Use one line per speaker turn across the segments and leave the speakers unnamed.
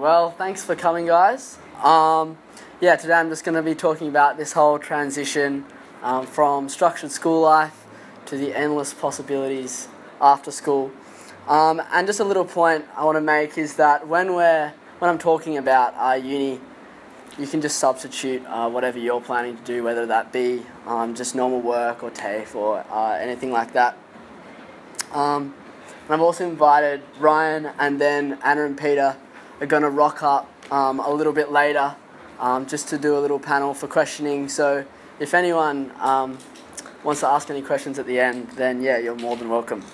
Well, thanks for coming, guys. Um, yeah, today I'm just going to be talking about this whole transition um, from structured school life to the endless possibilities after school. Um, and just a little point I want to make is that when we're when I'm talking about uh, uni, you can just substitute uh, whatever you're planning to do, whether that be um, just normal work or TAFE or uh, anything like that. Um, and I've also invited Ryan and then Anna and Peter are going to rock up um, a little bit later um, just to do a little panel for questioning. So if anyone um, wants to ask any questions at the end, then yeah, you're more than welcome.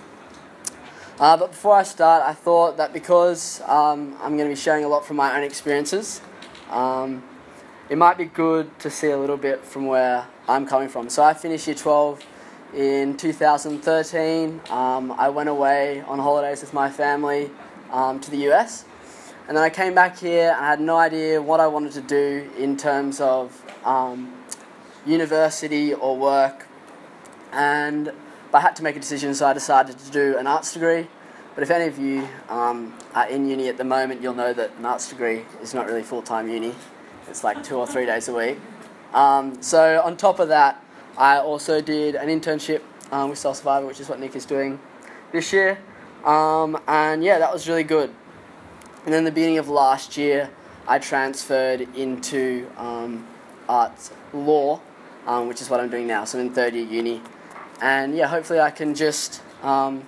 Uh, but before I start, I thought that because um, I'm going to be sharing a lot from my own experiences, um, it might be good to see a little bit from where I'm coming from. So I finished year 12 in 2013. Um, I went away on holidays with my family to the US. And then I came back here and I had no idea what I wanted to do in terms of um, university or work. And I had to make a decision, so I decided to do an arts degree. But if any of you um, are in uni at the moment, you'll know that an arts degree is not really full time uni. It's like two or three days a week. Um, so on top of that, I also did an internship um, with Soul Survivor, which is what Nick is doing this year. Um, and yeah, that was really good. And then the beginning of last year, I transferred into um, arts law, um, which is what I'm doing now. So I'm in third year uni. And yeah, hopefully I can just um,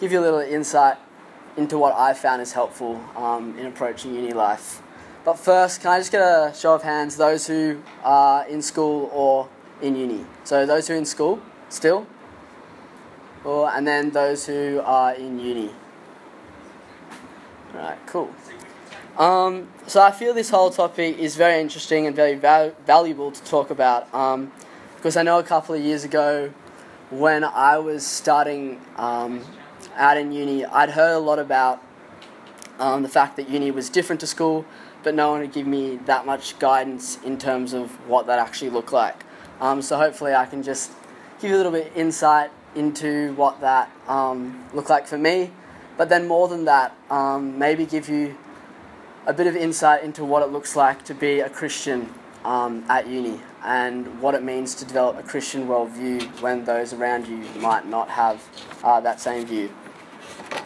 give you a little insight into what I found is helpful um, in approaching uni life. But first, can I just get a show of hands, those who are in school or in uni? So those who are in school still, or and then those who are in uni. Right, cool. Um, so I feel this whole topic is very interesting and very val- valuable to talk about um, because I know a couple of years ago when I was starting um, out in uni, I'd heard a lot about um, the fact that uni was different to school, but no one would give me that much guidance in terms of what that actually looked like. Um, so hopefully I can just give you a little bit insight into what that um, looked like for me, but then more than that, um, maybe give you a bit of insight into what it looks like to be a Christian um, at uni and what it means to develop a Christian worldview when those around you might not have uh, that same view.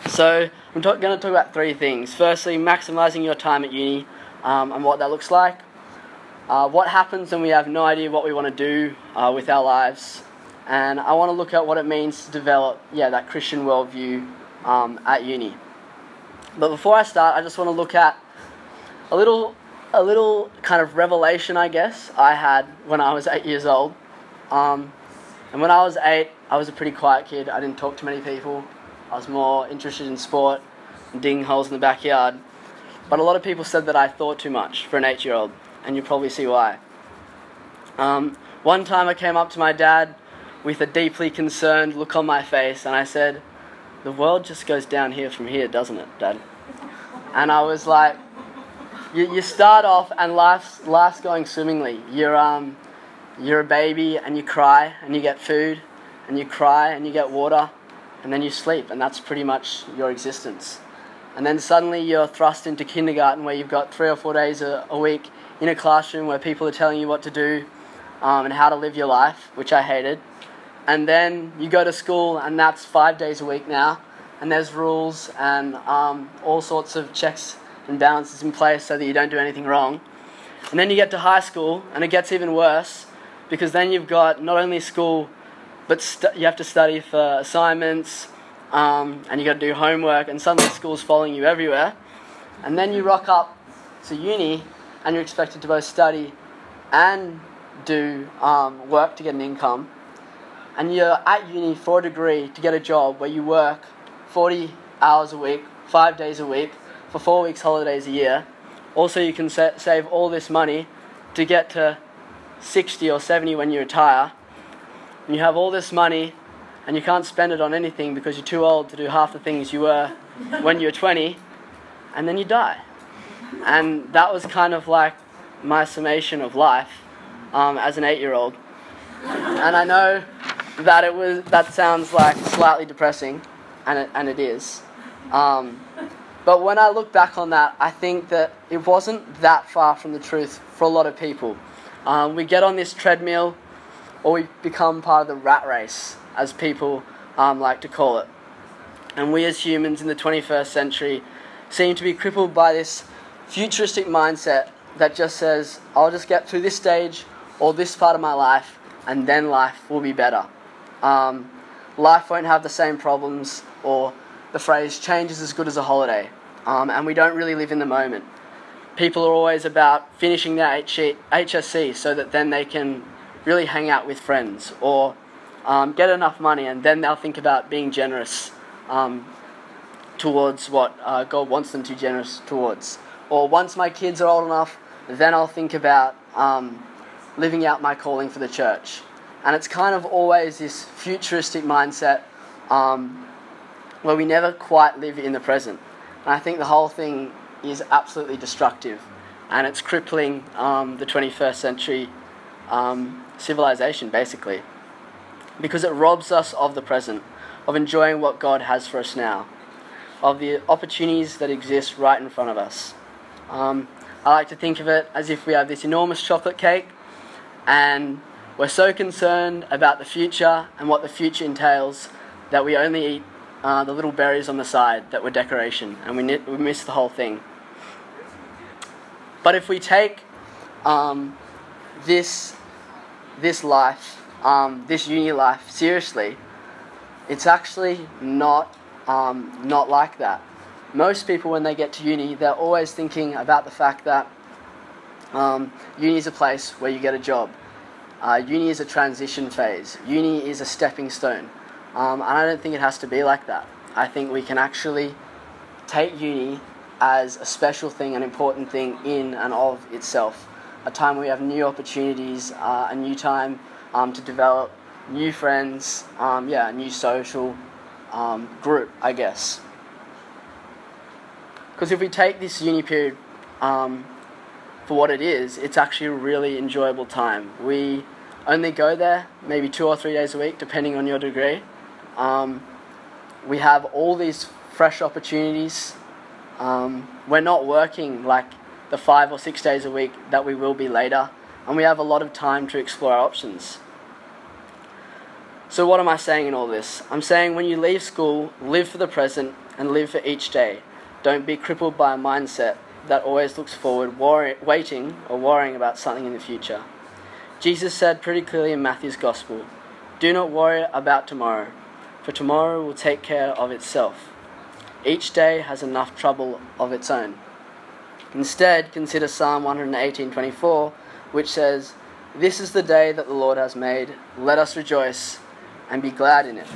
So, I'm going to talk about three things. Firstly, maximizing your time at uni um, and what that looks like. Uh, what happens when we have no idea what we want to do uh, with our lives. And I want to look at what it means to develop, yeah, that Christian worldview um, at uni. But before I start, I just want to look at a little a little kind of revelation, I guess, I had when I was eight years old. Um, and when I was eight, I was a pretty quiet kid. I didn't talk to many people. I was more interested in sport and digging holes in the backyard. But a lot of people said that I thought too much for an eight year old, and you probably see why. Um, one time I came up to my dad with a deeply concerned look on my face, and I said, The world just goes down here from here, doesn't it, Dad? And I was like, you, you start off and life's, life's going swimmingly. You're, um, you're a baby and you cry and you get food and you cry and you get water and then you sleep and that's pretty much your existence. And then suddenly you're thrust into kindergarten where you've got three or four days a, a week in a classroom where people are telling you what to do um, and how to live your life, which I hated. And then you go to school and that's five days a week now and there's rules and um, all sorts of checks and balances in place so that you don't do anything wrong. And then you get to high school, and it gets even worse because then you've got not only school, but st- you have to study for assignments, um, and you got to do homework, and suddenly school's following you everywhere. And then you rock up to uni, and you're expected to both study and do um, work to get an income. And you're at uni for a degree to get a job where you work 40 hours a week, five days a week, for four weeks holidays a year. Also, you can sa- save all this money to get to 60 or 70 when you retire. And you have all this money and you can't spend it on anything because you're too old to do half the things you were when you were 20, and then you die. And that was kind of like my summation of life um, as an eight year old. And I know that it was that sounds like slightly depressing, and it, and it is. Um, But when I look back on that, I think that it wasn't that far from the truth for a lot of people. Um, we get on this treadmill, or we become part of the rat race, as people um, like to call it. And we as humans in the 21st century seem to be crippled by this futuristic mindset that just says, I'll just get through this stage or this part of my life, and then life will be better. Um, life won't have the same problems, or the phrase change is as good as a holiday. Um, and we don't really live in the moment. People are always about finishing their HSC so that then they can really hang out with friends or um, get enough money and then they'll think about being generous um, towards what uh, God wants them to be generous towards. Or once my kids are old enough, then I'll think about um, living out my calling for the church. And it's kind of always this futuristic mindset um, where we never quite live in the present. And I think the whole thing is absolutely destructive and it's crippling um, the 21st century um, civilization, basically, because it robs us of the present, of enjoying what God has for us now, of the opportunities that exist right in front of us. Um, I like to think of it as if we have this enormous chocolate cake and we're so concerned about the future and what the future entails that we only eat uh, the little berries on the side that were decoration and we, we miss the whole thing. But if we take um, this, this life, um, this uni life, seriously, it's actually not, um, not like that most people, when they get to uni, they're always thinking about the fact that um, uni is a place where you get a job. Uh, uni is a transition phase. Uni is a stepping stone. Um, and I don't think it has to be like that. I think we can actually take uni as a special thing, an important thing in and of itself. A time where we have new opportunities, uh, a new time um, to develop new friends, um, yeah, a new social um, group, I guess. Because if we take this uni period um, for what it is, it's actually a really enjoyable time. We only go there maybe two or three days a week, depending on your degree. Um, we have all these fresh opportunities. Um, we're not working like the five or six days a week that we will be later, and we have a lot of time to explore our options. So, what am I saying in all this? I'm saying when you leave school, live for the present and live for each day. Don't be crippled by a mindset that always looks forward, worry, waiting or worrying about something in the future. Jesus said pretty clearly in Matthew's Gospel Do not worry about tomorrow, for tomorrow will take care of itself. Each day has enough trouble of its own. Instead, consider Psalm 118:24, which says, "This is the day that the Lord has made. Let us rejoice and be glad in it."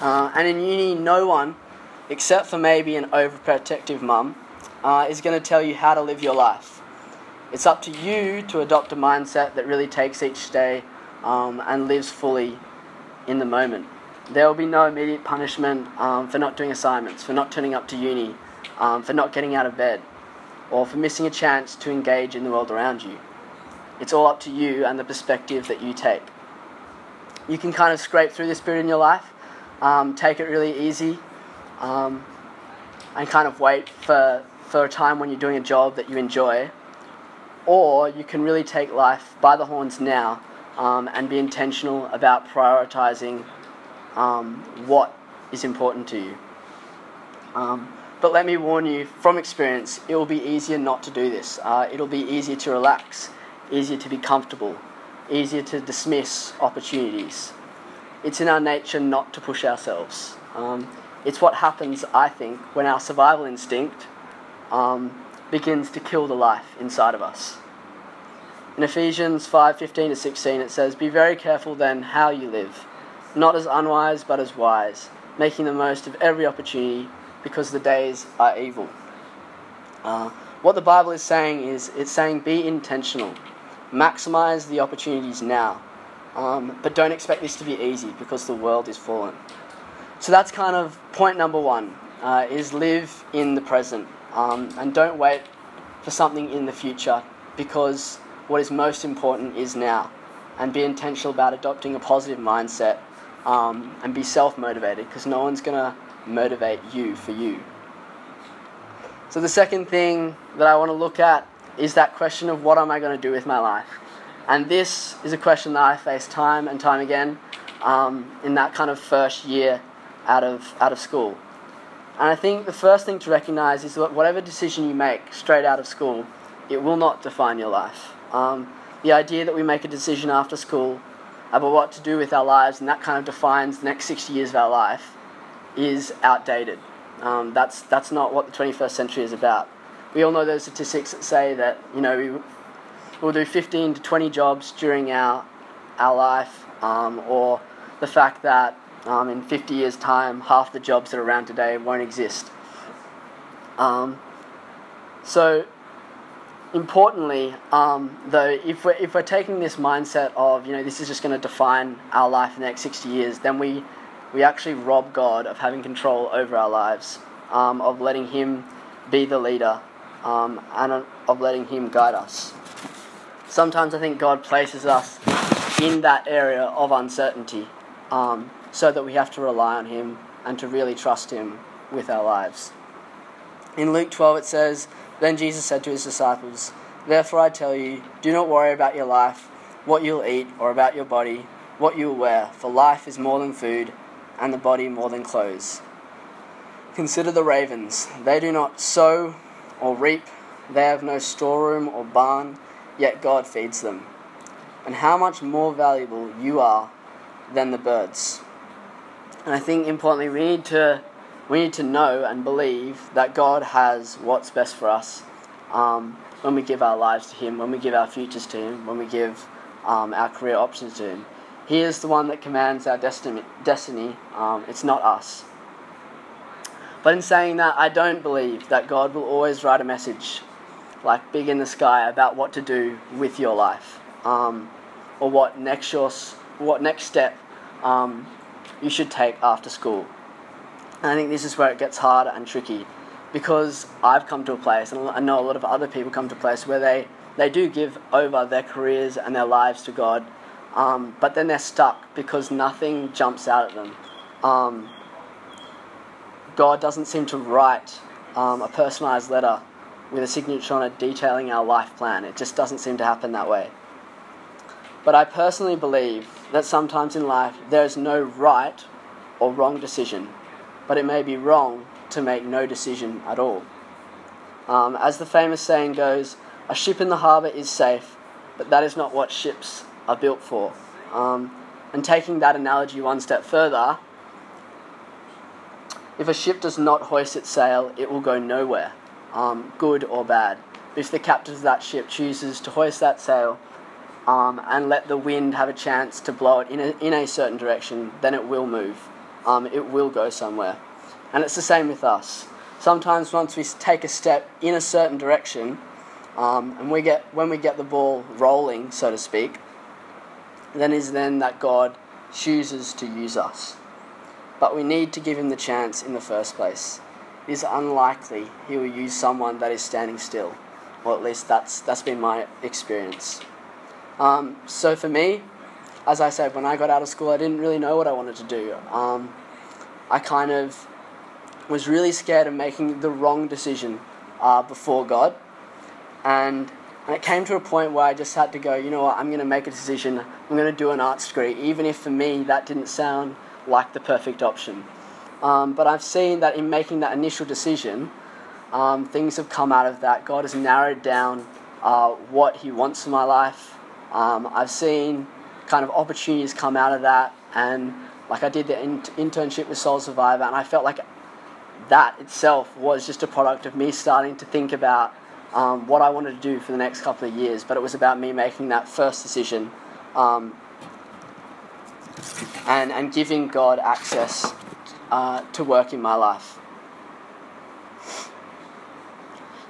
Uh, and in uni, no one except for maybe an overprotective mum, uh, is going to tell you how to live your life. It's up to you to adopt a mindset that really takes each day um, and lives fully in the moment. There will be no immediate punishment um, for not doing assignments, for not turning up to uni, um, for not getting out of bed, or for missing a chance to engage in the world around you. It's all up to you and the perspective that you take. You can kind of scrape through this period in your life, um, take it really easy, um, and kind of wait for, for a time when you're doing a job that you enjoy. Or you can really take life by the horns now um, and be intentional about prioritizing um, what is important to you. Um, but let me warn you from experience, it will be easier not to do this. Uh, it'll be easier to relax, easier to be comfortable, easier to dismiss opportunities. It's in our nature not to push ourselves. Um, it's what happens, I think, when our survival instinct um, begins to kill the life inside of us. In Ephesians 5:15 to 16 it says, "Be very careful then how you live, not as unwise but as wise, making the most of every opportunity because the days are evil." Uh, what the Bible is saying is it's saying be intentional, maximize the opportunities now, um, but don't expect this to be easy because the world is fallen. So that's kind of point number one: uh, is live in the present um, and don't wait for something in the future because what is most important is now. And be intentional about adopting a positive mindset um, and be self motivated because no one's going to motivate you for you. So, the second thing that I want to look at is that question of what am I going to do with my life? And this is a question that I face time and time again um, in that kind of first year out of, out of school. And I think the first thing to recognize is that whatever decision you make straight out of school, it will not define your life. Um, the idea that we make a decision after school about what to do with our lives and that kind of defines the next 60 years of our life is outdated. Um, that's, that's not what the 21st century is about. We all know those statistics that say that, you know, we, we'll do 15 to 20 jobs during our, our life, um, or the fact that um, in 50 years' time, half the jobs that are around today won't exist. Um, so, importantly, um, though, if we're, if we're taking this mindset of, you know, this is just going to define our life in the next 60 years, then we, we actually rob God of having control over our lives, um, of letting Him be the leader, um, and of letting Him guide us. Sometimes I think God places us in that area of uncertainty um, so that we have to rely on Him and to really trust Him with our lives. In Luke 12, it says, Then Jesus said to his disciples, Therefore I tell you, do not worry about your life, what you'll eat, or about your body, what you'll wear, for life is more than food, and the body more than clothes. Consider the ravens. They do not sow or reap, they have no storeroom or barn, yet God feeds them. And how much more valuable you are than the birds. And I think importantly, we need to we need to know and believe that God has what's best for us um, when we give our lives to Him, when we give our futures to Him, when we give um, our career options to Him. He is the one that commands our destiny. Um, it's not us. But in saying that, I don't believe that God will always write a message like big in the sky about what to do with your life um, or what next your, what next step um, you should take after school. And I think this is where it gets harder and tricky because I've come to a place, and I know a lot of other people come to a place where they, they do give over their careers and their lives to God, um, but then they're stuck because nothing jumps out at them. Um, God doesn't seem to write um, a personalized letter with a signature on it detailing our life plan. It just doesn't seem to happen that way. But I personally believe that sometimes in life there is no right or wrong decision but it may be wrong to make no decision at all. Um, as the famous saying goes, a ship in the harbour is safe, but that is not what ships are built for. Um, and taking that analogy one step further, if a ship does not hoist its sail, it will go nowhere, um, good or bad. If the captain of that ship chooses to hoist that sail um, and let the wind have a chance to blow it in a, in a certain direction, then it will move um, it will go somewhere. And it's the same with us. Sometimes once we take a step in a certain direction, um, and we get when we get the ball rolling, so to speak, then is then that God chooses to use us. But we need to give him the chance in the first place. It is unlikely he will use someone that is standing still, or at least that's that's been my experience. Um, so for me, as I said, when I got out of school, I didn't really know what I wanted to do. Um, I kind of was really scared of making the wrong decision uh, before God. And, and it came to a point where I just had to go, you know what, I'm going to make a decision. I'm going to do an arts degree, even if for me that didn't sound like the perfect option. Um, but I've seen that in making that initial decision, um, things have come out of that. God has narrowed down uh, what He wants for my life. Um, I've seen kind of opportunities come out of that. And like I did the in- internship with Soul Survivor, and I felt like that itself was just a product of me starting to think about um, what I wanted to do for the next couple of years. But it was about me making that first decision um, and, and giving God access uh, to work in my life.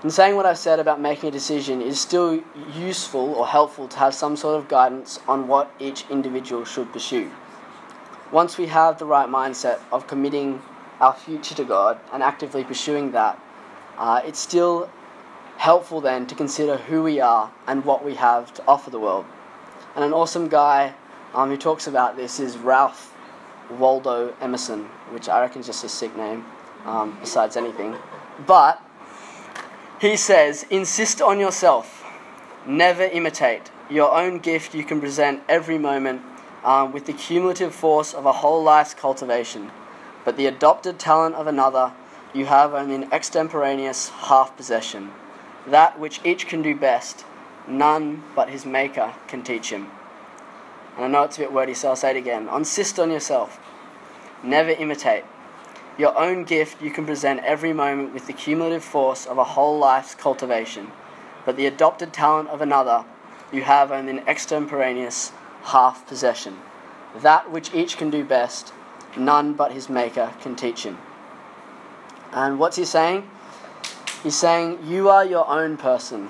In saying what I've said about making a decision, is still useful or helpful to have some sort of guidance on what each individual should pursue. Once we have the right mindset of committing our future to God and actively pursuing that, uh, it's still helpful then to consider who we are and what we have to offer the world. And an awesome guy um, who talks about this is Ralph Waldo Emerson, which I reckon is just a sick name, um, besides anything. But he says, insist on yourself, never imitate. Your own gift you can present every moment um, with the cumulative force of a whole life's cultivation, but the adopted talent of another you have only an extemporaneous half possession. That which each can do best, none but his Maker can teach him. And I know it's a bit wordy, so I'll say it again. Insist on yourself. Never imitate. Your own gift you can present every moment with the cumulative force of a whole life's cultivation, but the adopted talent of another you have only an extemporaneous half possession. That which each can do best, none but his Maker can teach him. And what's he saying? He's saying, You are your own person.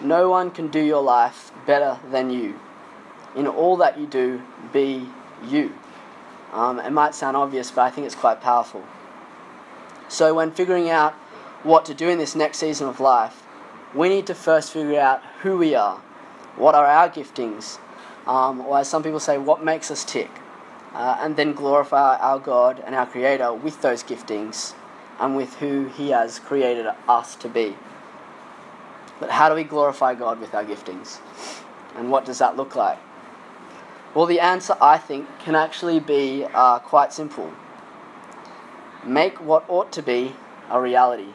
No one can do your life better than you. In all that you do, be you. Um, it might sound obvious, but I think it's quite powerful. So, when figuring out what to do in this next season of life, we need to first figure out who we are, what are our giftings, um, or as some people say, what makes us tick, uh, and then glorify our God and our Creator with those giftings and with who He has created us to be. But how do we glorify God with our giftings? And what does that look like? Well, the answer, I think, can actually be uh, quite simple. Make what ought to be a reality.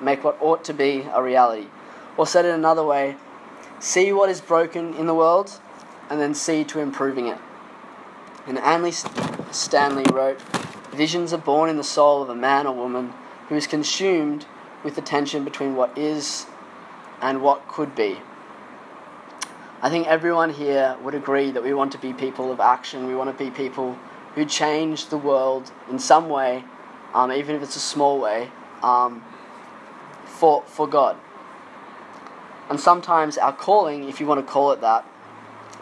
Make what ought to be a reality. Or said it another way, see what is broken in the world and then see to improving it. And Andy Stanley wrote, Visions are born in the soul of a man or woman who is consumed with the tension between what is and what could be. I think everyone here would agree that we want to be people of action. We want to be people who change the world in some way, um, even if it's a small way, um, for, for God. And sometimes our calling, if you want to call it that,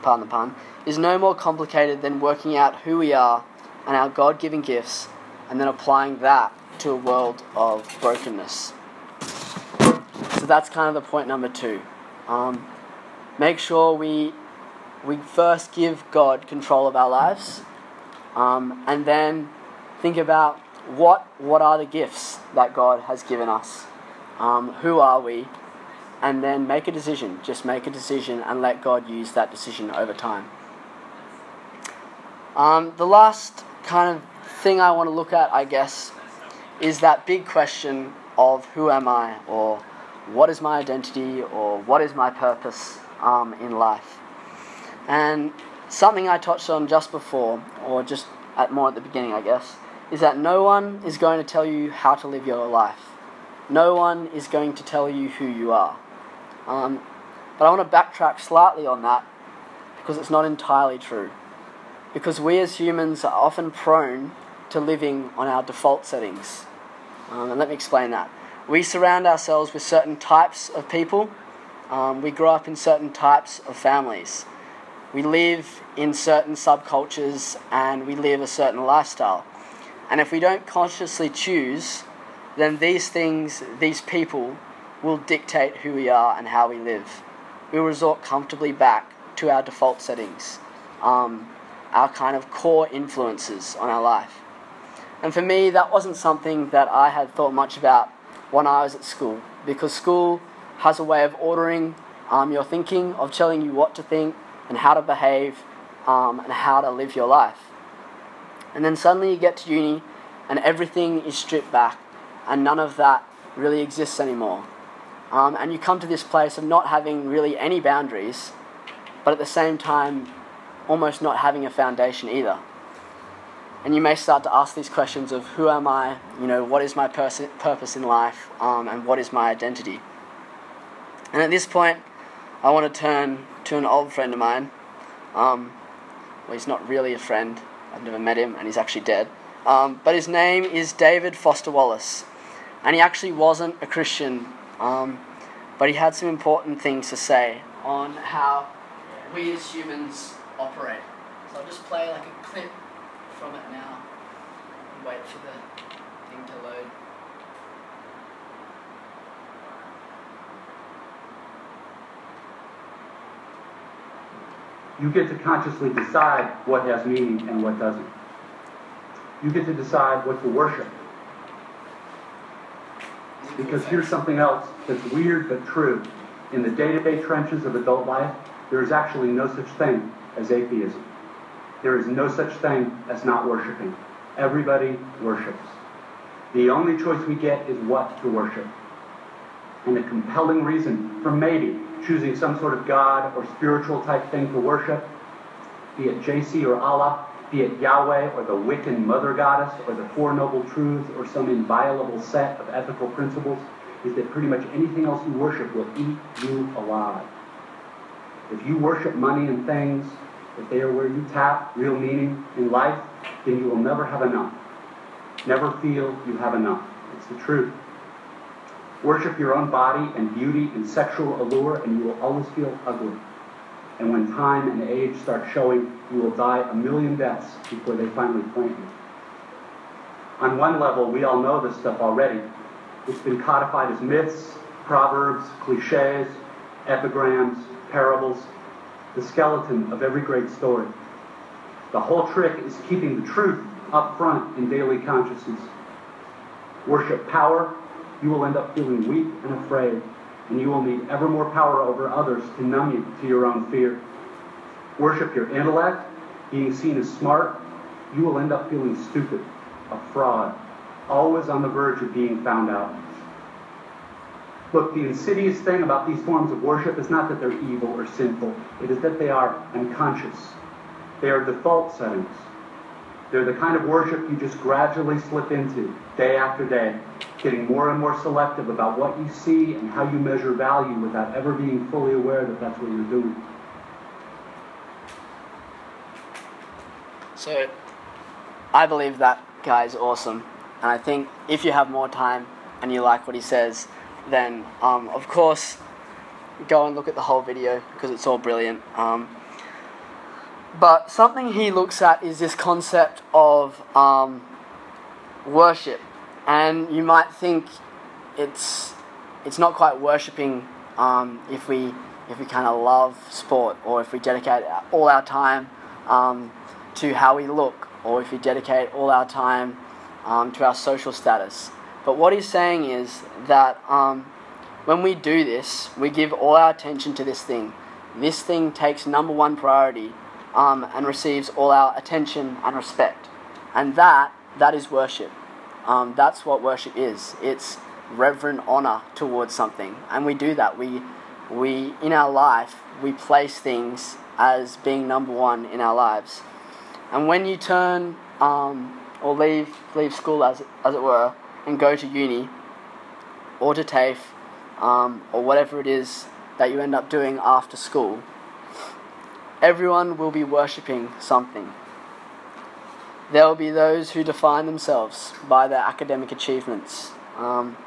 pardon the pun, is no more complicated than working out who we are and our God given gifts and then applying that to a world of brokenness. So that's kind of the point number two. Um, make sure we, we first give God control of our lives um, and then think about what, what are the gifts that God has given us? Um, who are we? And then make a decision. Just make a decision and let God use that decision over time. Um, the last kind of thing I want to look at, I guess, is that big question of who am I, or what is my identity, or what is my purpose um, in life. And something I touched on just before, or just at more at the beginning, I guess, is that no one is going to tell you how to live your life. No one is going to tell you who you are. Um, but I want to backtrack slightly on that because it's not entirely true because we as humans are often prone to living on our default settings. Um, and let me explain that. We surround ourselves with certain types of people. Um, we grow up in certain types of families. We live in certain subcultures and we live a certain lifestyle. And if we don't consciously choose, then these things, these people, will dictate who we are and how we live. We resort comfortably back to our default settings. Um, our kind of core influences on our life. And for me, that wasn't something that I had thought much about when I was at school, because school has a way of ordering um, your thinking, of telling you what to think and how to behave um, and how to live your life. And then suddenly you get to uni and everything is stripped back, and none of that really exists anymore. Um, and you come to this place of not having really any boundaries, but at the same time almost not having a foundation either. And you may start to ask these questions of who am I, you know, what is my pers- purpose in life, um, and what is my identity. And at this point, I want to turn to an old friend of mine. Um, well, he's not really a friend, I've never met him, and he's actually dead. Um, but his name is David Foster Wallace. And he actually wasn't a Christian, um, but he had some important things to say on how we as humans operate. So I'll just play like a clip from it now and wait for the thing to load.
You get to consciously decide what has meaning and what doesn't. You get to decide what to worship. Because here's something else that's weird but true. In the day to day trenches of adult life, there is actually no such thing as atheism. There is no such thing as not worshiping. Everybody worships. The only choice we get is what to worship. And a compelling reason for maybe choosing some sort of God or spiritual type thing to worship, be it JC or Allah, be it Yahweh or the Wiccan mother goddess or the Four Noble Truths or some inviolable set of ethical principles, is that pretty much anything else you worship will eat you alive. If you worship money and things, if they are where you tap real meaning in life, then you will never have enough. Never feel you have enough. It's the truth. Worship your own body and beauty and sexual allure, and you will always feel ugly. And when time and age start showing, you will die a million deaths before they finally plant you. On one level, we all know this stuff already. It's been codified as myths, proverbs, cliches, epigrams, parables, the skeleton of every great story. The whole trick is keeping the truth up front in daily consciousness. Worship power, you will end up feeling weak and afraid, and you will need ever more power over others to numb you to your own fear. Worship your intellect, being seen as smart, you will end up feeling stupid, a fraud, always on the verge of being found out. Look, the insidious thing about these forms of worship is not that they're evil or sinful, it is that they are unconscious. They are default settings. They're the kind of worship you just gradually slip into day after day, getting more and more selective about what you see and how you measure value without ever being fully aware that that's what you're doing.
So, I believe that guy is awesome, and I think if you have more time and you like what he says, then um, of course go and look at the whole video because it's all brilliant. Um, but something he looks at is this concept of um, worship, and you might think it's it's not quite worshiping um, if we if we kind of love sport or if we dedicate all our time um, to how we look or if we dedicate all our time um, to our social status. But what he's saying is that um, when we do this, we give all our attention to this thing. This thing takes number one priority um, and receives all our attention and respect. And that, that is worship. Um, that's what worship is. It's reverent honor towards something. And we do that. We, we, in our life, we place things as being number one in our lives. And when you turn um, or leave, leave school, as, as it were, and go to uni or to TAFE um, or whatever it is that you end up doing after school, everyone will be worshipping something. There will be those who define themselves by their academic achievements. Um,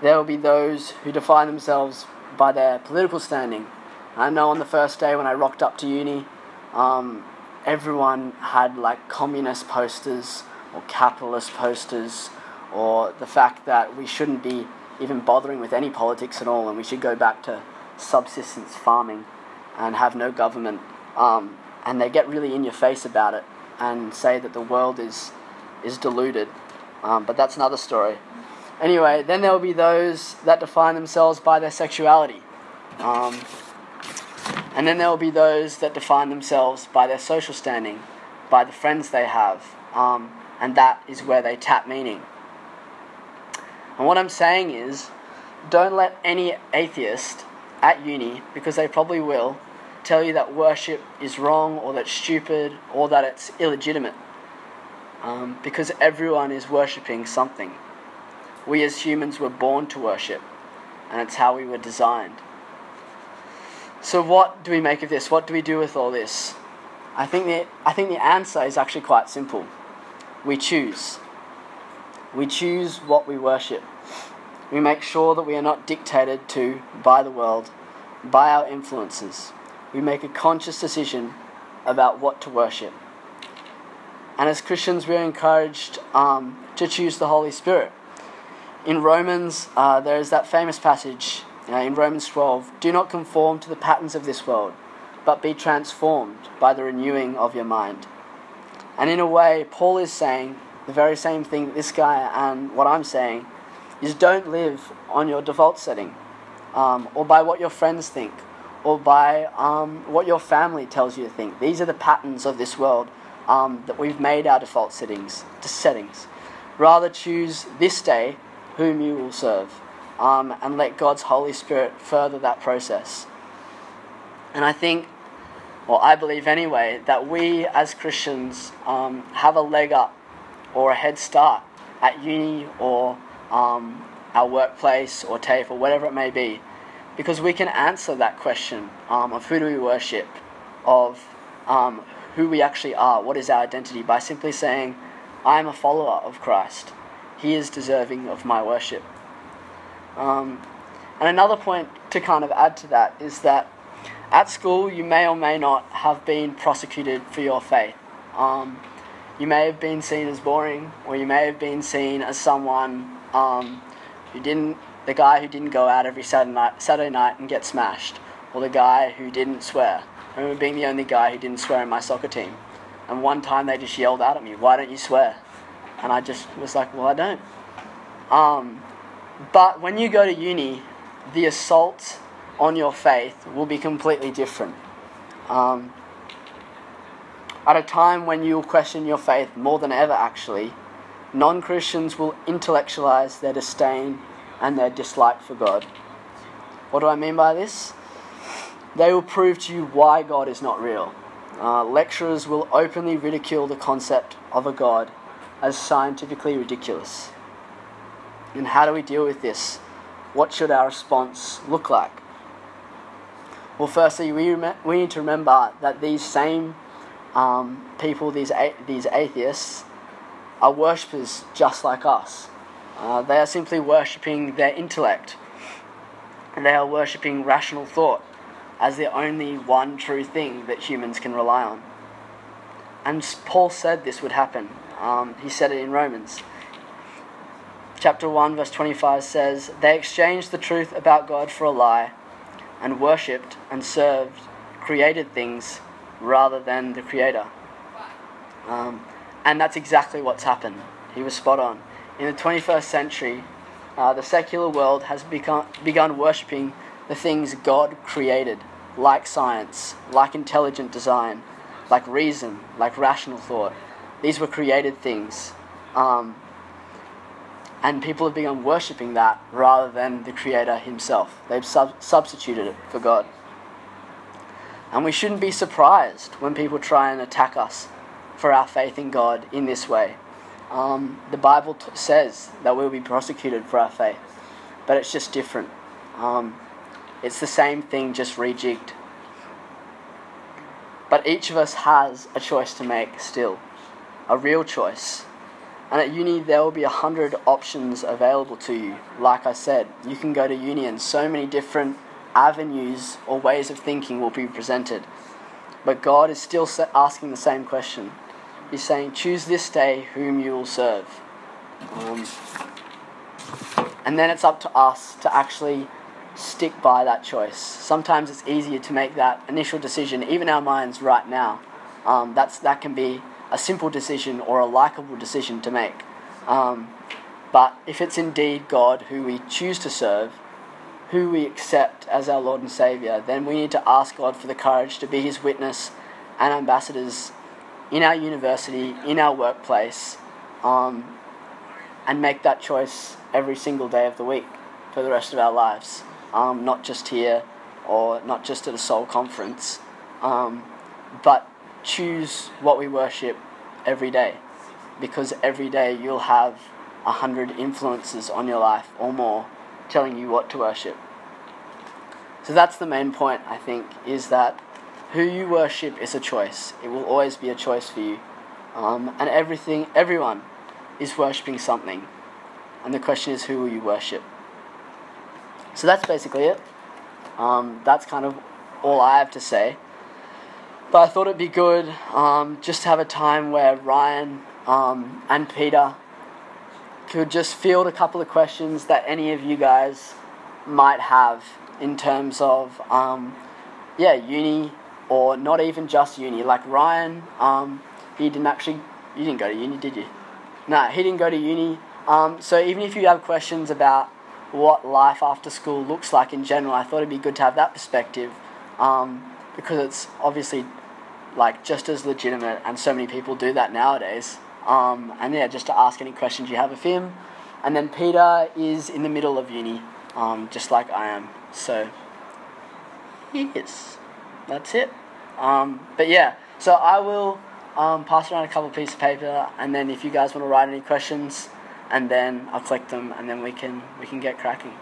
there will be those who define themselves by their political standing. I know on the first day when I rocked up to uni, um, everyone had like communist posters or capitalist posters or the fact that we shouldn't be even bothering with any politics at all and we should go back to subsistence farming and have no government. Um, and they get really in your face about it and say that the world is, is deluded. Um, but that's another story. Anyway, then there will be those that define themselves by their sexuality. Um, and then there will be those that define themselves by their social standing, by the friends they have. Um, and that is where they tap meaning. And what I'm saying is, don't let any atheist at uni, because they probably will, tell you that worship is wrong or that's stupid or that it's illegitimate. Um, because everyone is worshipping something. We as humans were born to worship, and it's how we were designed. So, what do we make of this? What do we do with all this? I think the, I think the answer is actually quite simple. We choose. We choose what we worship. We make sure that we are not dictated to by the world, by our influences. We make a conscious decision about what to worship. And as Christians, we are encouraged um, to choose the Holy Spirit. In Romans, uh, there is that famous passage uh, in Romans 12 Do not conform to the patterns of this world, but be transformed by the renewing of your mind. And in a way, Paul is saying the very same thing that this guy and what I'm saying is don't live on your default setting um, or by what your friends think or by um, what your family tells you to think. These are the patterns of this world um, that we've made our default settings. To settings. Rather choose this day whom you will serve um, and let God's Holy Spirit further that process. And I think, or I believe anyway, that we as Christians um, have a leg up or a head start at uni or um, our workplace or TAFE or whatever it may be because we can answer that question um, of who do we worship, of um, who we actually are, what is our identity, by simply saying, I am a follower of Christ. He is deserving of my worship. Um, and another point to kind of add to that is that at school you may or may not have been prosecuted for your faith. Um, you may have been seen as boring, or you may have been seen as someone um, who didn't, the guy who didn't go out every Saturday night, Saturday night and get smashed, or the guy who didn't swear. I remember being the only guy who didn't swear in my soccer team. And one time they just yelled out at me, Why don't you swear? And I just was like, Well, I don't. Um, but when you go to uni, the assault on your faith will be completely different. Um, at a time when you will question your faith more than ever, actually, non Christians will intellectualize their disdain and their dislike for God. What do I mean by this? They will prove to you why God is not real. Uh, lecturers will openly ridicule the concept of a God as scientifically ridiculous. And how do we deal with this? What should our response look like? Well, firstly, we, rem- we need to remember that these same um, people, these, a- these atheists, are worshippers just like us. Uh, they are simply worshipping their intellect. And they are worshipping rational thought as the only one true thing that humans can rely on. And Paul said this would happen. Um, he said it in Romans. Chapter 1, verse 25 says, They exchanged the truth about God for a lie and worshipped and served created things rather than the Creator. Um, and that's exactly what's happened. He was spot on. In the 21st century, uh, the secular world has become, begun worshipping the things God created, like science, like intelligent design, like reason, like rational thought. These were created things. Um, and people have begun worshipping that rather than the Creator Himself. They've sub- substituted it for God. And we shouldn't be surprised when people try and attack us for our faith in God in this way. Um, the Bible t- says that we'll be prosecuted for our faith, but it's just different. Um, it's the same thing, just rejigged. But each of us has a choice to make still, a real choice. And at uni, there will be a hundred options available to you. Like I said, you can go to uni, and so many different avenues or ways of thinking will be presented. But God is still asking the same question He's saying, Choose this day whom you will serve. Um, and then it's up to us to actually stick by that choice. Sometimes it's easier to make that initial decision, even our minds right now. Um, that's, that can be a simple decision or a likable decision to make. Um, but if it's indeed God who we choose to serve, who we accept as our Lord and Saviour, then we need to ask God for the courage to be His witness and ambassadors in our university, in our workplace, um, and make that choice every single day of the week for the rest of our lives. Um, not just here or not just at a soul conference, um, but choose what we worship every day because every day you'll have a hundred influences on your life or more telling you what to worship. So that's the main point, I think, is that who you worship is a choice. It will always be a choice for you. Um, and everything, everyone is worshipping something. And the question is, who will you worship? So that's basically it. Um, that's kind of all I have to say. But I thought it'd be good um, just to have a time where Ryan um, and Peter could just field a couple of questions that any of you guys might have in terms of, um, yeah, uni or not even just uni. Like Ryan, um, he didn't actually, you didn't go to uni, did you? No, he didn't go to uni. Um, so even if you have questions about what life after school looks like in general, I thought it'd be good to have that perspective um, because it's obviously like just as legitimate, and so many people do that nowadays. Um, and yeah, just to ask any questions you have of him. And then Peter is in the middle of uni, um, just like I am. So yes, that's it. Um, but yeah, so I will um, pass around a couple of pieces of paper, and then if you guys want to write any questions, and then I'll collect them, and then we can we can get cracking.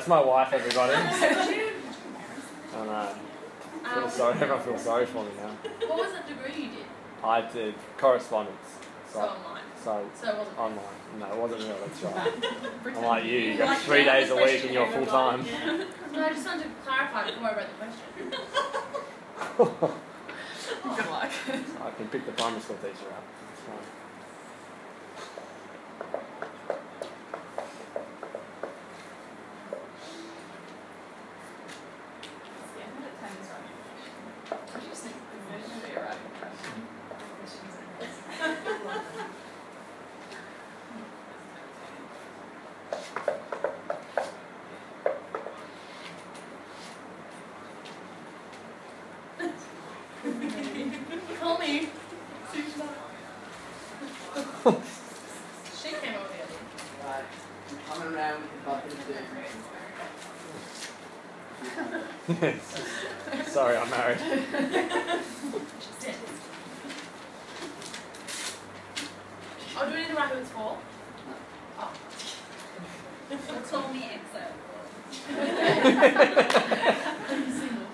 That's my wife, everybody. I know. Feel
Um,
sorry, everyone feels sorry for me now.
what was the degree you did?
I did correspondence.
So
So,
online.
so
So it wasn't.
online. No, it wasn't real, that's right.
Pretend.
I'm like you, you got
Like,
three days a week
especially
and you're full
Ramadan.
time.
No, I just wanted to clarify before I read the question.
Good luck.
I can pick the primary school teacher out. It's fine.
Yeah, I'm gonna time this writing question. I just think there's going to be a writing question.
Call me. she came over here.
Right. I'm coming around with the bucket of doom.
Sorry, I'm married.
Oh, do we need to write who it's for?
Call me EXO.
Single.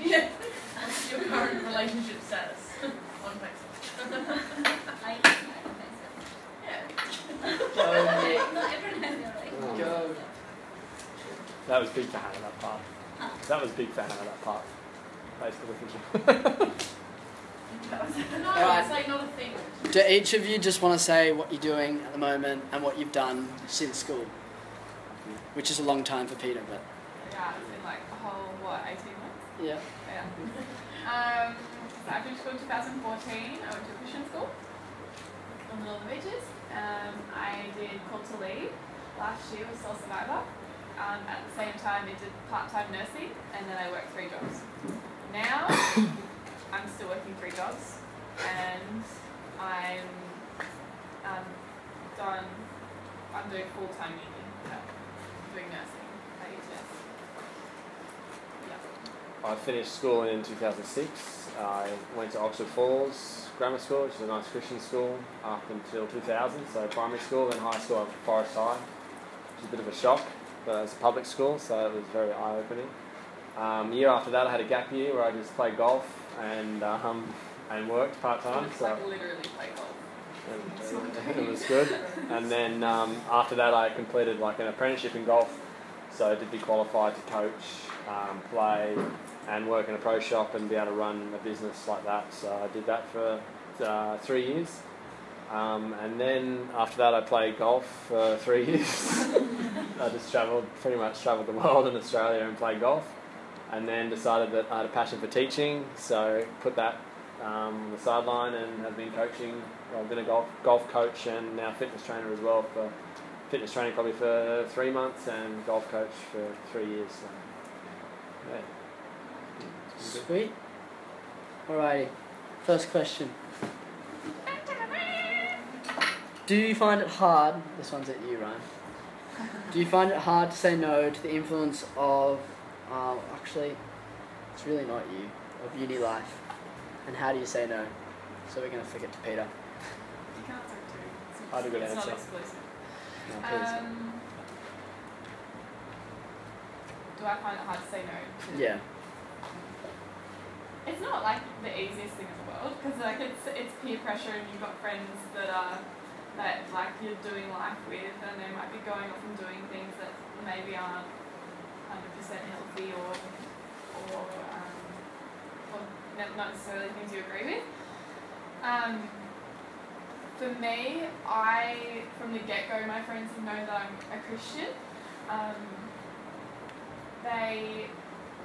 Yeah.
What's your current relationship status on Facebook?
I use my Facebook.
Yeah.
Go, Nick.
Not everyone has their relationship.
Go.
That was big for Hannah, that part. That was big for Hannah, that part. For looking.
No,
Alright.
it's like not a thing.
Do each of you just want to say what you're doing at the moment and what you've done since school? Which is a long time for Peter, but
Yeah, it's been like a whole, what, 18 months?
yeah.
Yeah. Um, so I finished school in 2014. I went to a Christian school on the Northern Beaches. Um, I did Call to Lead last year with Soul Survivor. Um, at the same time, I did part-time nursing, and then I worked three jobs. Now, I'm still working three jobs, and I'm um, done. I'm doing full-time uni, yeah, doing nursing at UTS.
I finished school in 2006. I went to Oxford Falls Grammar School, which is a nice Christian school, up until 2000. So primary school, then high school at Forest High, which is a bit of a shock, but it was a public school, so it was very eye-opening. Um, year after that, I had a gap year where I just played golf and um, and worked part time. So
like literally play golf.
and, it was good. And then um, after that, I completed like an apprenticeship in golf. So I did be qualified to coach, um, play, and work in a pro shop and be able to run a business like that. So I did that for uh, three years. Um, and then after that, I played golf for three years. I just travelled, pretty much travelled the world in Australia and played golf. And then decided that I had a passion for teaching, so put that um, on the sideline and have been coaching. Well, I've been a golf golf coach and now fitness trainer as well for fitness training probably for three months and golf coach for three years. So, yeah.
Sweet. Alrighty. First question. Do you find it hard? This one's at you, Ryan. Do you find it hard to say no to the influence of, uh, actually, it's really not you, of uni life? And how do you say no? So we're going to flick it to Peter.
You can answer it too. It's,
I had a good
it's
answer.
not exclusive.
No, please.
Um, do I find it hard to say no? To
Yeah.
It's not like the easiest thing in the world because like it's it's peer pressure and you've got friends that are that like you're doing life with and they might be going off and doing things that maybe aren't hundred percent healthy or or um, or not necessarily things you agree with. Um, for me, I from the get go, my friends have known that I'm a Christian. Um, they,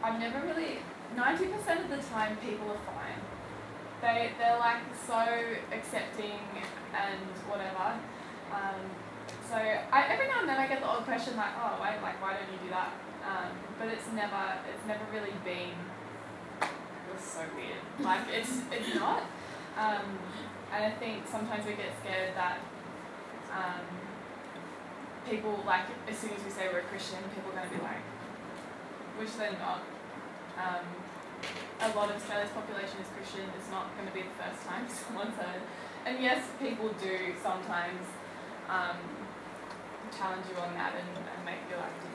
I've never really. Ninety percent of the time, people are fine. They they're like so accepting and whatever. Um, so I, every now and then I get the odd question like, oh, why like why don't you do that? Um, but it's never it's never really been. It was so weird. Like it's it's not. Um, and I think sometimes we get scared that um, people like as soon as we say we're a Christian, people are going to be like, which they're not. Um, a lot of Australia's population is Christian. It's not going to be the first time someone's heard. And yes, people do sometimes um, challenge you on that and, and make you difficult.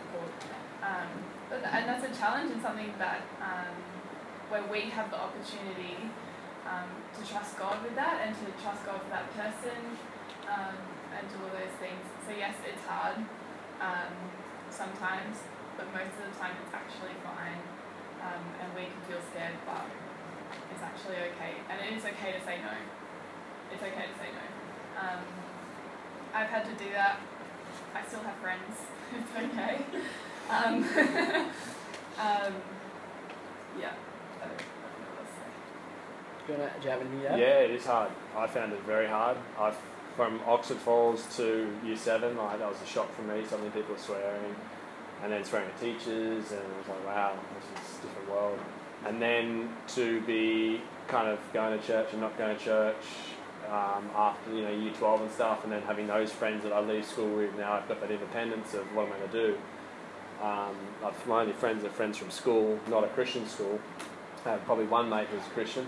Um, but th- and that's a challenge and something that um, where we have the opportunity um, to trust God with that and to trust God for that person um, and do all those things. So yes, it's hard um, sometimes, but most of the time it's actually fine. Um, and we can feel scared, but it's actually okay. And it is okay to say no. It's okay to say no. I've had to do that. I still have friends. It's okay. Um, um, yeah. I don't, I don't know what else to say.
Do you, wanna, do you have anything to add?
Yeah, it is hard. I found it very hard. I from Oxford Falls to Year Seven, like, that was a shock for me. So many people were swearing, and then swearing at teachers, and it was like, wow, this is a different world. And then to be kind of going to church and not going to church um, after you know Year Twelve and stuff, and then having those friends that I leave school with. Now I've got that independence of what I'm going to do. Um, I've, my only friends are friends from school, not a Christian school. I have probably one mate who's Christian,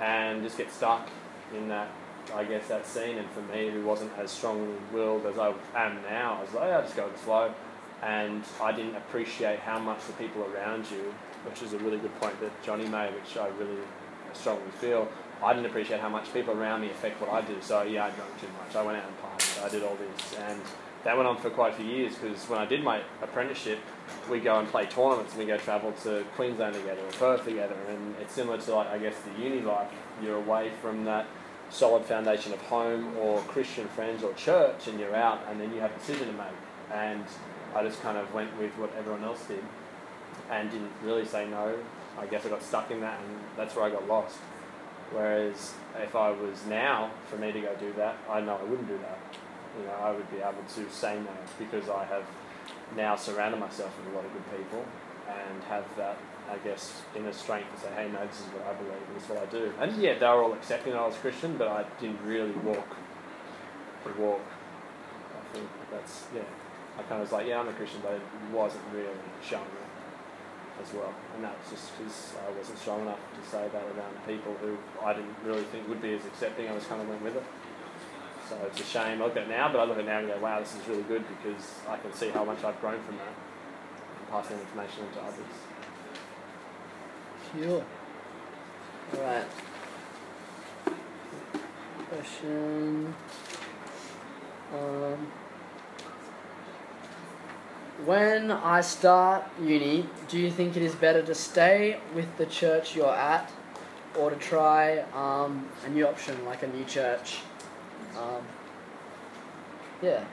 and just get stuck in that, I guess, that scene. And for me, who wasn't as strong-willed as I am now, I was like, I just go with the flow. And I didn't appreciate how much the people around you, which is a really good point that Johnny made, which I really strongly feel. I didn't appreciate how much people around me affect what I do. So yeah, I drank too much. I went out and partied. I did all this, and that went on for quite a few years. Because when I did my apprenticeship, we go and play tournaments, and we go travel to Queensland together or Perth together, and it's similar to like I guess the uni life. You're away from that solid foundation of home or Christian friends or church, and you're out, and then you have a decision to make. And I just kind of went with what everyone else did, and didn't really say no. I guess I got stuck in that, and that's where I got lost. Whereas if I was now, for me to go do that, I know I wouldn't do that. You know, I would be able to say no because I have now surrounded myself with a lot of good people and have that, I guess, inner strength to say, hey, no, this is what I believe this is what I do. And yeah, they were all accepting I was Christian, but I didn't really walk the walk. I think that's, yeah. I kind of was like, yeah, I'm a Christian, but it wasn't really showing as well. And that was just because I wasn't strong enough to say that around people who I didn't really think would be as accepting. I was kind of went with it. So it's a shame. I look at it now, but I look at it now and go, wow, this is really good because I can see how much I've grown from that and passing that information on to others.
Cool. Alright. Question. Um, when I start uni, do you think it is better to stay with the church you're at or to try um, a new option like a new church? Um, yeah.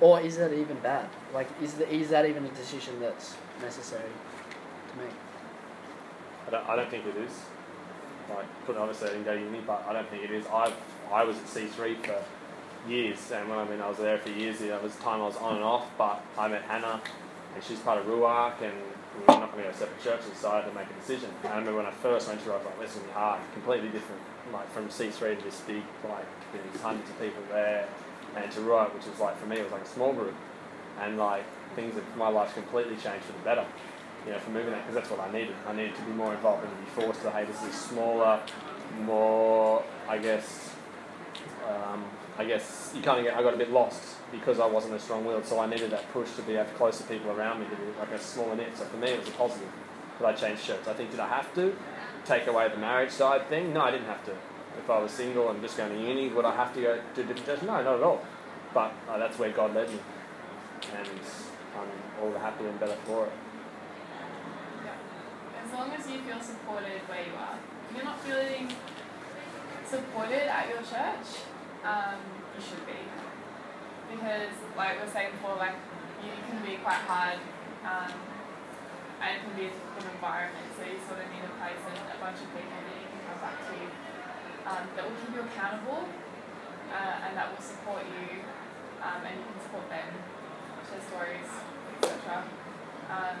Or is that even bad? Like, is, the, is that even a decision that's necessary to make?
I don't, I don't think it is. Like, put obviously I didn't go uni, but I don't think it is. I've, I was at C3 for years, and when I mean I was there for years, it was time I was on and off, but I met Hannah, and she's part of Ruach, and were not going to go separate churches, so I had to make a decision. And I remember when I first went to her, I was like, this is to hard, completely different, like from C3 to this big, like, there's hundreds of people there, and to Ruach, which was like, for me, it was like a small group, and like, things that my life's completely changed for the better you know, for moving that because that's what I needed. I needed to be more involved and to be forced to, hey, this is smaller, more, I guess, um, I guess you kind of get, I got a bit lost because I wasn't as strong-willed, so I needed that push to be closer people around me to be like a smaller knit. So for me, it was a positive that I changed shirts. I think did I have to take away the marriage side thing? No, I didn't have to. If I was single and just going to uni, would I have to go to different churches? No, not at all. But uh, that's where God led me, and I'm all the happier and better for it.
As long as you feel supported where you are. If you're not feeling supported at your church, um, you should be. Because, like we were saying before, like you can be quite hard um, and it can be a difficult environment. So you sort of need a place and a bunch of people that you can come back to um, that will keep you accountable uh, and that will support you um, and you can support them, share stories, etc. Um,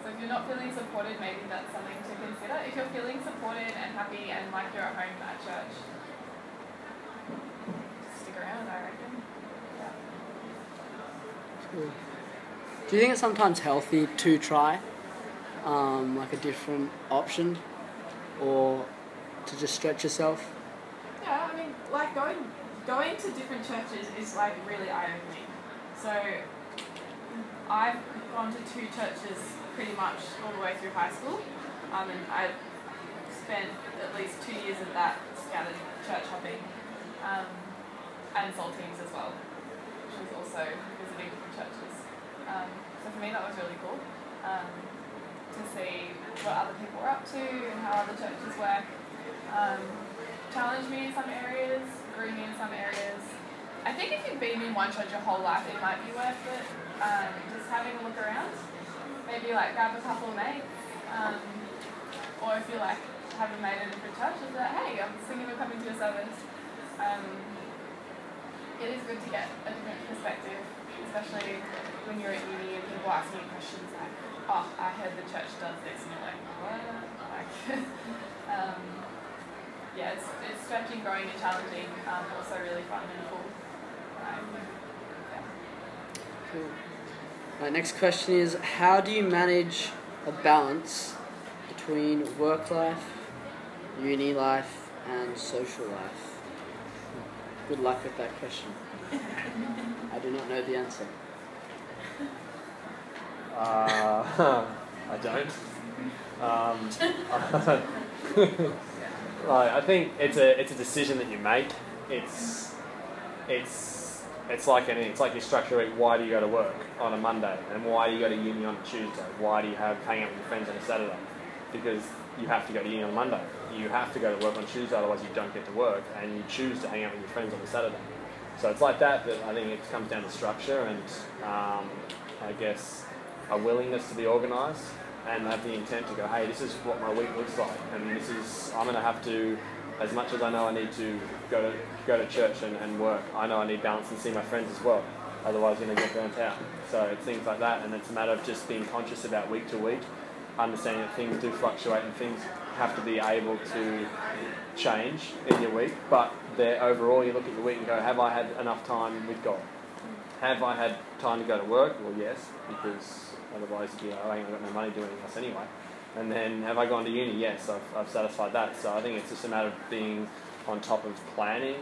so if you're not feeling supported, maybe that's something to consider. If you're feeling supported and happy and like you're at home at church, stick around, I reckon.
Do you think it's sometimes healthy to try um, like a different option or to just stretch yourself?
Yeah, I mean, like going going to different churches is like really eye opening. So I've gone to two churches pretty much all the way through high school, um, and I spent at least two years of that scattered church hopping, um, and teams as well, which was also. Um, so for me, that was really cool um, to see what other people were up to and how other churches work. Um, challenged me in some areas, grew me in some areas. I think if you've been in one church your whole life, it might be worth it. Um, just having a look around. Maybe like grab a couple of mates. Um, or if you like have a mate at a different church, just like, hey, I'm thinking of coming to your service. Um, it is good to get a different perspective, especially when you're at uni and people asking you questions like, oh, I heard the church does this, and you're like, what? Like, um, yeah, it's, it's stretching, growing, and challenging, um, also really fun and cool. Um.
Cool. My next question is How do you manage a balance between work life, uni life, and social life? Good luck with that question. I do not know the answer.
Uh, I don't. Um, like, I think it's a it's a decision that you make. It's it's it's like anything. It's like you structure it. Why do you go to work on a Monday, and why do you go to uni on a Tuesday? Why do you have hang out with your friends on a Saturday? Because you have to go to uni on Monday. You have to go to work on Tuesday, otherwise you don't get to work, and you choose to hang out with your friends on a Saturday. So it's like that. That I think it comes down to structure and um, I guess a willingness to be organised and have the intent to go, hey, this is what my week looks like, and this is I'm going to have to, as much as I know I need to go to go to church and, and work, I know I need balance and see my friends as well. Otherwise, you're going to get burnt out. So it's things like that, and it's a matter of just being conscious about week to week, understanding that things do fluctuate and things have to be able to change in your week. But there, overall, you look at your week and go, have I had enough time with God? Have I had time to go to work? Well, yes, because Otherwise, you know, I ain't got no money to do anything else anyway. And then have I gone to uni? Yes, I've, I've satisfied that. So I think it's just a matter of being on top of planning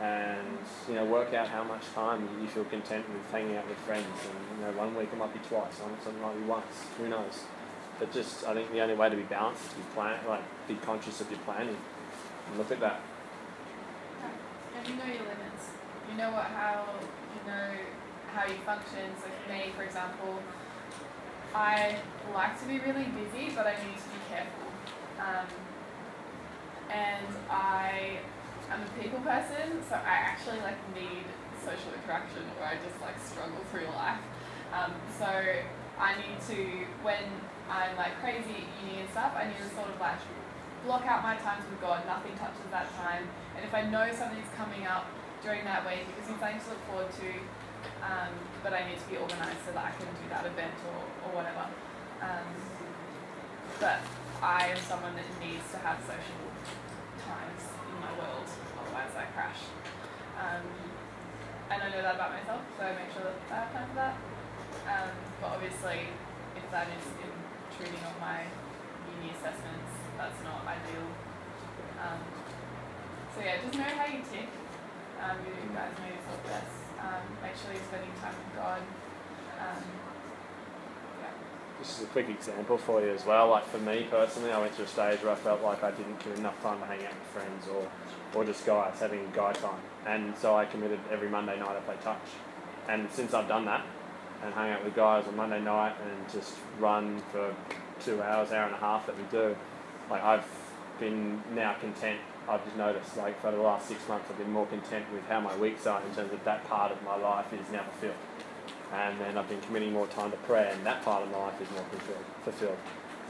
and you know work out how much time you feel content with hanging out with friends. And you know, one week it might be twice, one it might be once. Who knows? But just I think the only way to be balanced is to be plan like be conscious of your planning and look at that.
And you know your limits. You know what how you know how you function. So for me, for example, I like to be really busy, but I need to be careful. Um, and I am a people person, so I actually like need social interaction, or I just like struggle through life. Um, so I need to when I'm like crazy at uni and stuff, I need to sort of like block out my times with God. Nothing touches that time. And if I know something's coming up during that week, it gives me something to look forward to. Um, but I need to be organised so that I can do that event or, or whatever. Um, but I am someone that needs to have social times in my world, otherwise I crash. Um, and I know that about myself, so I make sure that I have time for that. Um, but obviously, if that is intruding on my uni assessments, that's not ideal. Um, so yeah, just know how you tick. Um, you guys know yourself best. Um, make sure you're spending time with God. Um.
This is a quick example for you as well. Like for me personally, I went to a stage where I felt like I didn't get enough time to hang out with friends or, or just guys having guy time. And so I committed every Monday night I play touch. And since I've done that and hung out with guys on Monday night and just run for two hours, hour and a half that we do, like I've been now content. I've just noticed like for the last six months I've been more content with how my weeks are in terms of that part of my life is now fulfilled. And then I've been committing more time to prayer and that part of my life is more fulfilled. fulfilled.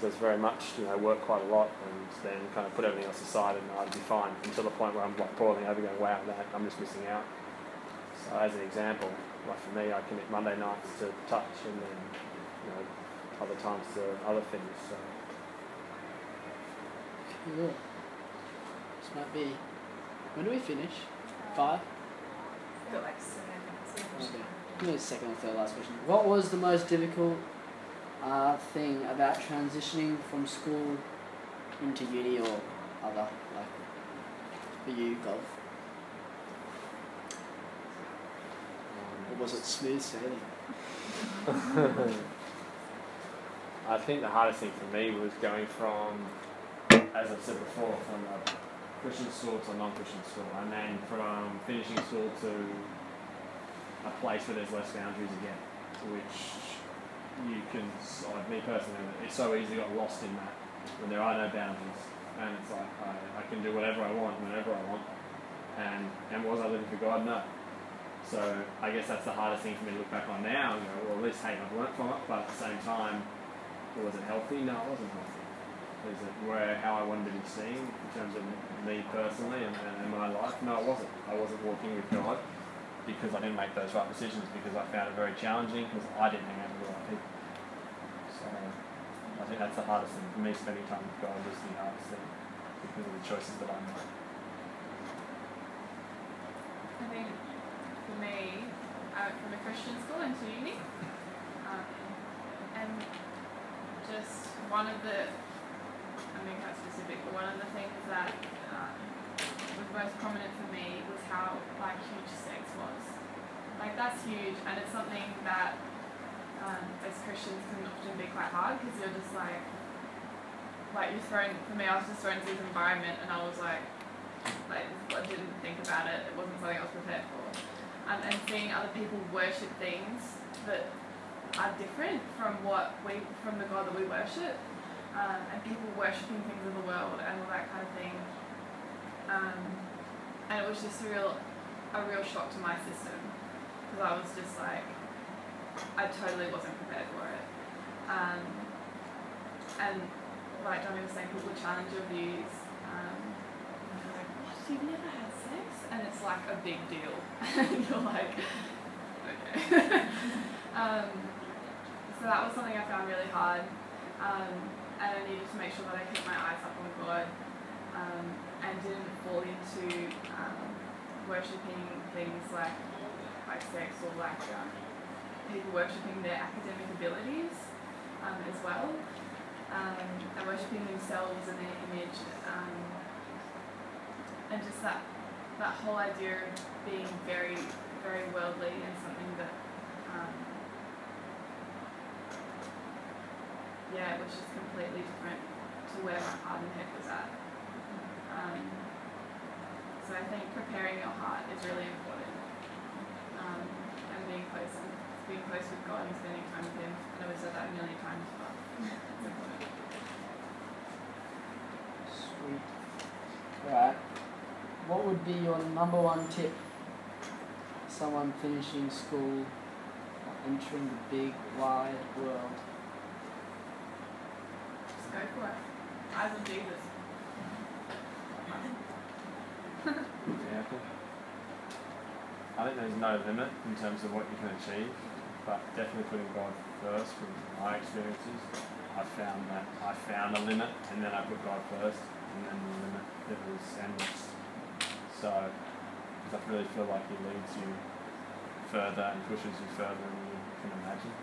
So it's very much, you know, work quite a lot and then kind of put everything else aside and I'd be fine until the point where I'm like boiling over going, wow, that, I'm just missing out. So as an example, like for me, I commit Monday nights to touch and then, you know, other times to other things. So
Cool. This might be. When do we finish? Five?
Got like seven minutes.
Okay. Maybe second or third last question. What was the most difficult uh, thing about transitioning from school into uni or other, like for you, golf? Or was it smooth sailing?
I think the hardest thing for me was going from, as I've said before, from a Christian school to a non-Christian school, and then from finishing school to a place where there's less boundaries again, which you can, like me personally, it's so easy to get lost in that when there are no boundaries, and it's like I, I can do whatever I want whenever I want, and and was I living for God? No. So I guess that's the hardest thing for me to look back on now. Well at least hey, I've learnt from it, but at the same time, was it healthy? No, it wasn't healthy. Is it where how I wanted to be seen in terms of me personally and, and, my life? No, it wasn't. I wasn't walking with God because I didn't make those right decisions because I found it very challenging because I didn't hang out with the right people. So I think that's the hardest thing for me. Spending time with God was the hardest thing because of the choices that I made.
I for me, I went from a Christian school into uni. Um, and just one of the, I mean, quite specific, but one of the things that um, was most prominent for me was how like huge sex was. Like that's huge, and it's something that um, as Christians can often be quite hard because you're just like, like you're thrown. For me, I was just thrown into this environment, and I was like, like I didn't think about it. It wasn't something I was prepared for. Um, and seeing other people worship things that are different from what we, from the God that we worship, um, and people worshiping things of the world and all that kind of thing. Um, and it was just a real, a real shock to my system because I was just like, I totally wasn't prepared for it. Um, and like Johnny was saying, people challenge your views. Um, and they're like, what? You've never had it's like a big deal. and you're like, okay. um, so that was something I found really hard. Um, and I needed to make sure that I kept my eyes up on God um, and didn't fall into um, worshipping things like like sex or like um, people worshipping their academic abilities um, as well, and worshipping themselves and their image, and just that that whole idea of being very very worldly and something that um, yeah, it was just completely different to where my heart and head was at. Um, so I think preparing your heart is really important. Um, and being close and being close with God and spending time with Him. I know we've said that a million times, but it's important.
Sweet. Alright. What would be your number one tip? Someone finishing school or entering the big wide world.
Just go for it. Eyes on Jesus.
Yeah, I think, I think there's no limit in terms of what you can achieve, but definitely putting God first from my experiences. I found that I found a limit and then I put God first and then the limit it was endless. So, because I really feel like He leads you further and pushes you further than you can imagine.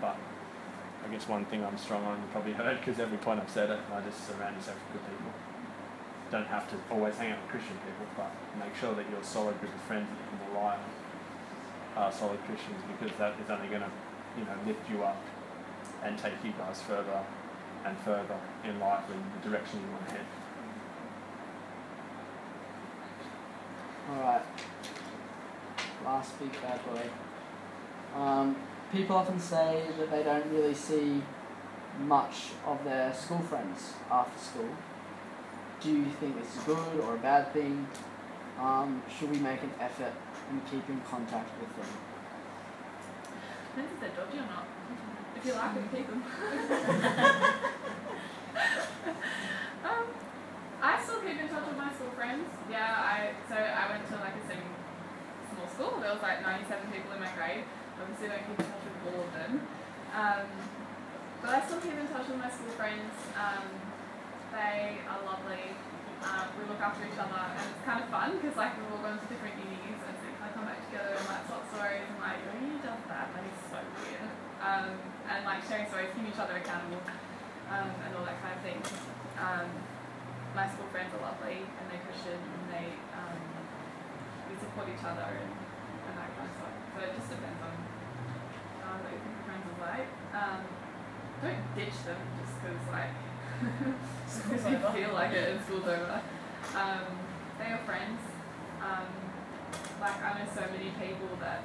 But I guess one thing I'm strong on, you probably heard because every point I've said it, I just surround yourself with good people don't have to always hang out with Christian people, but make sure that you're a solid group of friends that you can rely on are solid Christians because that is only going to, you know, lift you up and take you guys further and further in life in the direction you want to head.
Alright. Last big bad boy. Um, people often say that they don't really see much of their school friends after school. Do you think it's a good or a bad thing? Um, should we make an effort and keep in contact with them?
Depends if they're dodgy or not. If you like them, keep them. um, I still keep in touch with my school friends. Yeah, I so I went to like a same small school. There was like 97 people in my grade. Obviously, I don't keep in touch with all of them. Um, but I still keep in touch with my school friends. Um, they are lovely. Um, we look after each other, and it's kind of fun because like we've all gone to different unis, and so we kind of come back together and like swap stories and like, oh, you done that? That is so weird. Um, and like sharing stories, keeping each other accountable, um, and all that kind of thing. My school friends are lovely, and they're Christian, and they um, we support each other and, and that kind of stuff. So it just depends on uh, what your group of friends are like. Um, don't ditch them just because like.
School's
you
over.
feel like it and school's over. Um, they are friends. Um, like I know so many people that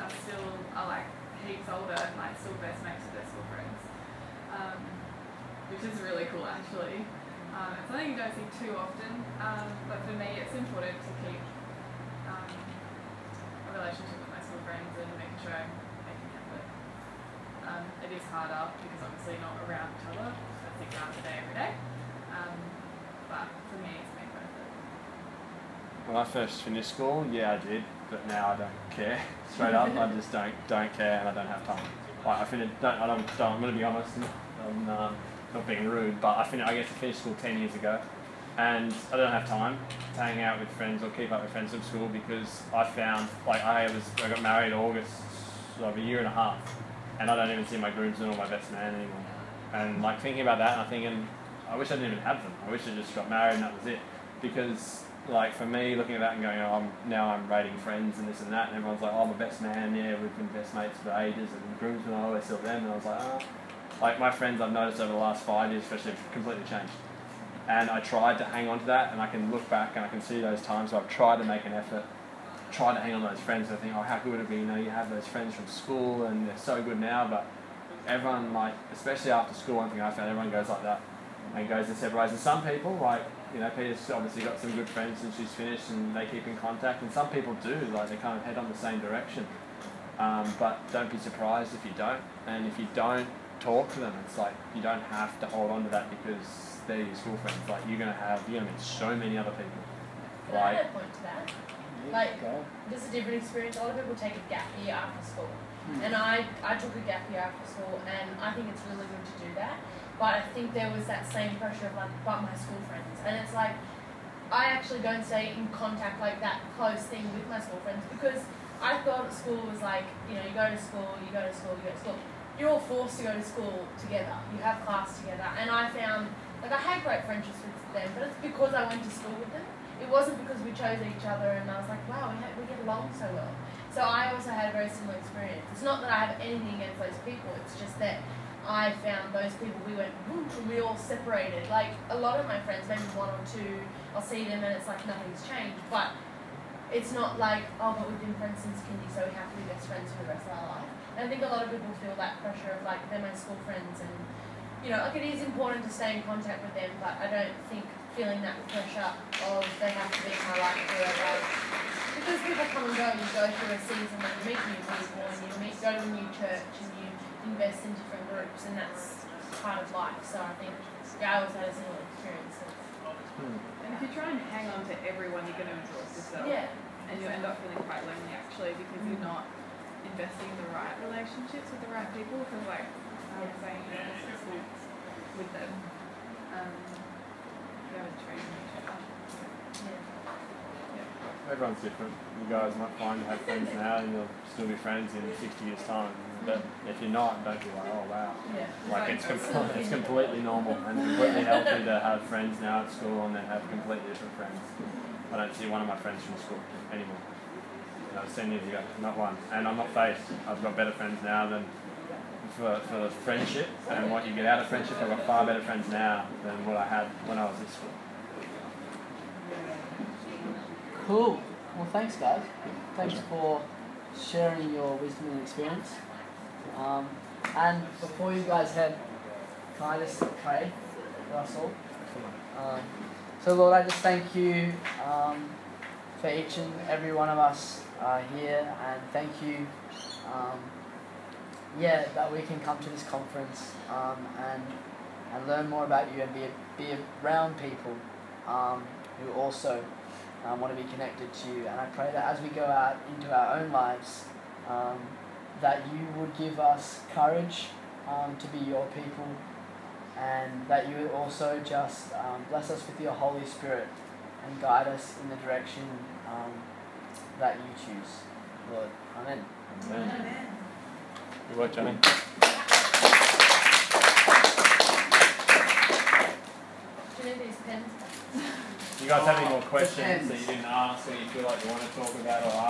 are still are like heaps older and like still best mates with their school friends, um, which is really cool actually. Um, it's something you don't see too often, um, but for me it's important to keep um, a relationship with my school friends and making sure I'm making effort. Um, it is harder because obviously not around each other for six hours a day every day. Um, but for me, it's been worth it.
When I first finished school, yeah, I did, but now I don't care. Straight up, I just don't don't care, and I don't have time. Like I finished, don't, I don't, don't I'm going to be honest, I'm um, not being rude, but I finished, I guess I finished school ten years ago, and I don't have time to hang out with friends or keep up with friends from school because I found like I was I got married August of a year and a half, and I don't even see my groomsmen or my best man anymore. And like thinking about that, and I'm thinking, I wish I didn't even have them. I wish I just got married and that was it. Because like for me, looking at that and going, oh, I'm, now I'm rating friends and this and that, and everyone's like, oh, my best man, yeah, we've been best mates for ages, and groomsmen, I always saw them, and I was like, oh. Like my friends I've noticed over the last five years, especially, have completely changed. And I tried to hang on to that, and I can look back and I can see those times where I've tried to make an effort, tried to hang on to those friends. And I think, oh, how good would it be? You know, you have those friends from school, and they're so good now. But everyone, like, especially after school, one thing I found, everyone goes like that, and goes their separate ways. And some people, like, you know, Peter's obviously got some good friends since she's finished, and they keep in contact. And some people do, like, they kind of head on the same direction. Um, but don't be surprised if you don't. And if you don't talk to them, it's like you don't have to hold on to that because they're your school friends. Like you're gonna have, you're gonna meet so many other people.
Can I
Like,
add a point to that? Like-
go.
This is a different experience. A lot of people take a gap year after school.
Hmm.
And I, I took a gap year after school, and I think it's really good to do that. But I think there was that same pressure of like, but my school friends, and it's like, I actually don't stay in contact like that close thing with my school friends because I thought school was like, you know, you go to school, you go to school, you go to school. You're all forced to go to school together. You have class together, and I found like I had great friendships with them, but it's because I went to school with them. It wasn't because we chose each other, and I was like, wow, we, ha- we get along so well. So I also had a very similar experience. It's not that I have anything against those people. It's just that I found those people. We went, and we all separated. Like a lot of my friends, maybe one or two, I'll see them, and it's like nothing's changed. But it's not like, oh, but we've been friends since kindy, so we have to be best friends for the rest of our life. And I think a lot of people feel that pressure of like they're my school friends, and you know, like it is important to stay in contact with them, but I don't think feeling that pressure of they have to be in my life forever. Because people come and go, you go through a season when you meet new people and you meet, go to a new church and you invest in different groups, and that's part of life. So I think yeah, I always had a similar experience. of- hmm.
And if you try and hang on to everyone, you're going to exhaust yourself.
Yeah.
And you'll end up feeling quite lonely actually because you're hmm. not investing in the right relationships with the right people. Because, like I was saying, you know, this is with them. Um, you have a trade each other.
Everyone's different. You guys might find you have friends now and you'll still be friends in 60 years' time. But if you're not, don't be like, oh wow.
Yeah.
Like it's, com- it's completely normal and completely healthy to have friends now at school and then have completely different friends. I don't see one of my friends from school anymore. That was 10 years ago, not one. And I'm not faced. I've got better friends now than for, for friendship and what you get out of friendship. I've got far better friends now than what I had when I was at school.
Cool. Well, thanks, guys. Thanks for sharing your wisdom and experience. Um, and before you guys head, can I just pray us all? Um, so, Lord, I just thank you um, for each and every one of us uh, here, and thank you, um, yeah, that we can come to this conference um, and and learn more about you and be be around people um, who also um, want to be connected to you. And I pray that as we go out into our own lives, um, that you would give us courage to be your people, and that you would also just um, bless us with your Holy Spirit and guide us in the direction um, that you choose. Lord, Amen.
Amen. Good work, Johnny.
You need these pens?
You guys have any more questions that you didn't ask or you feel like you want to talk about or ask?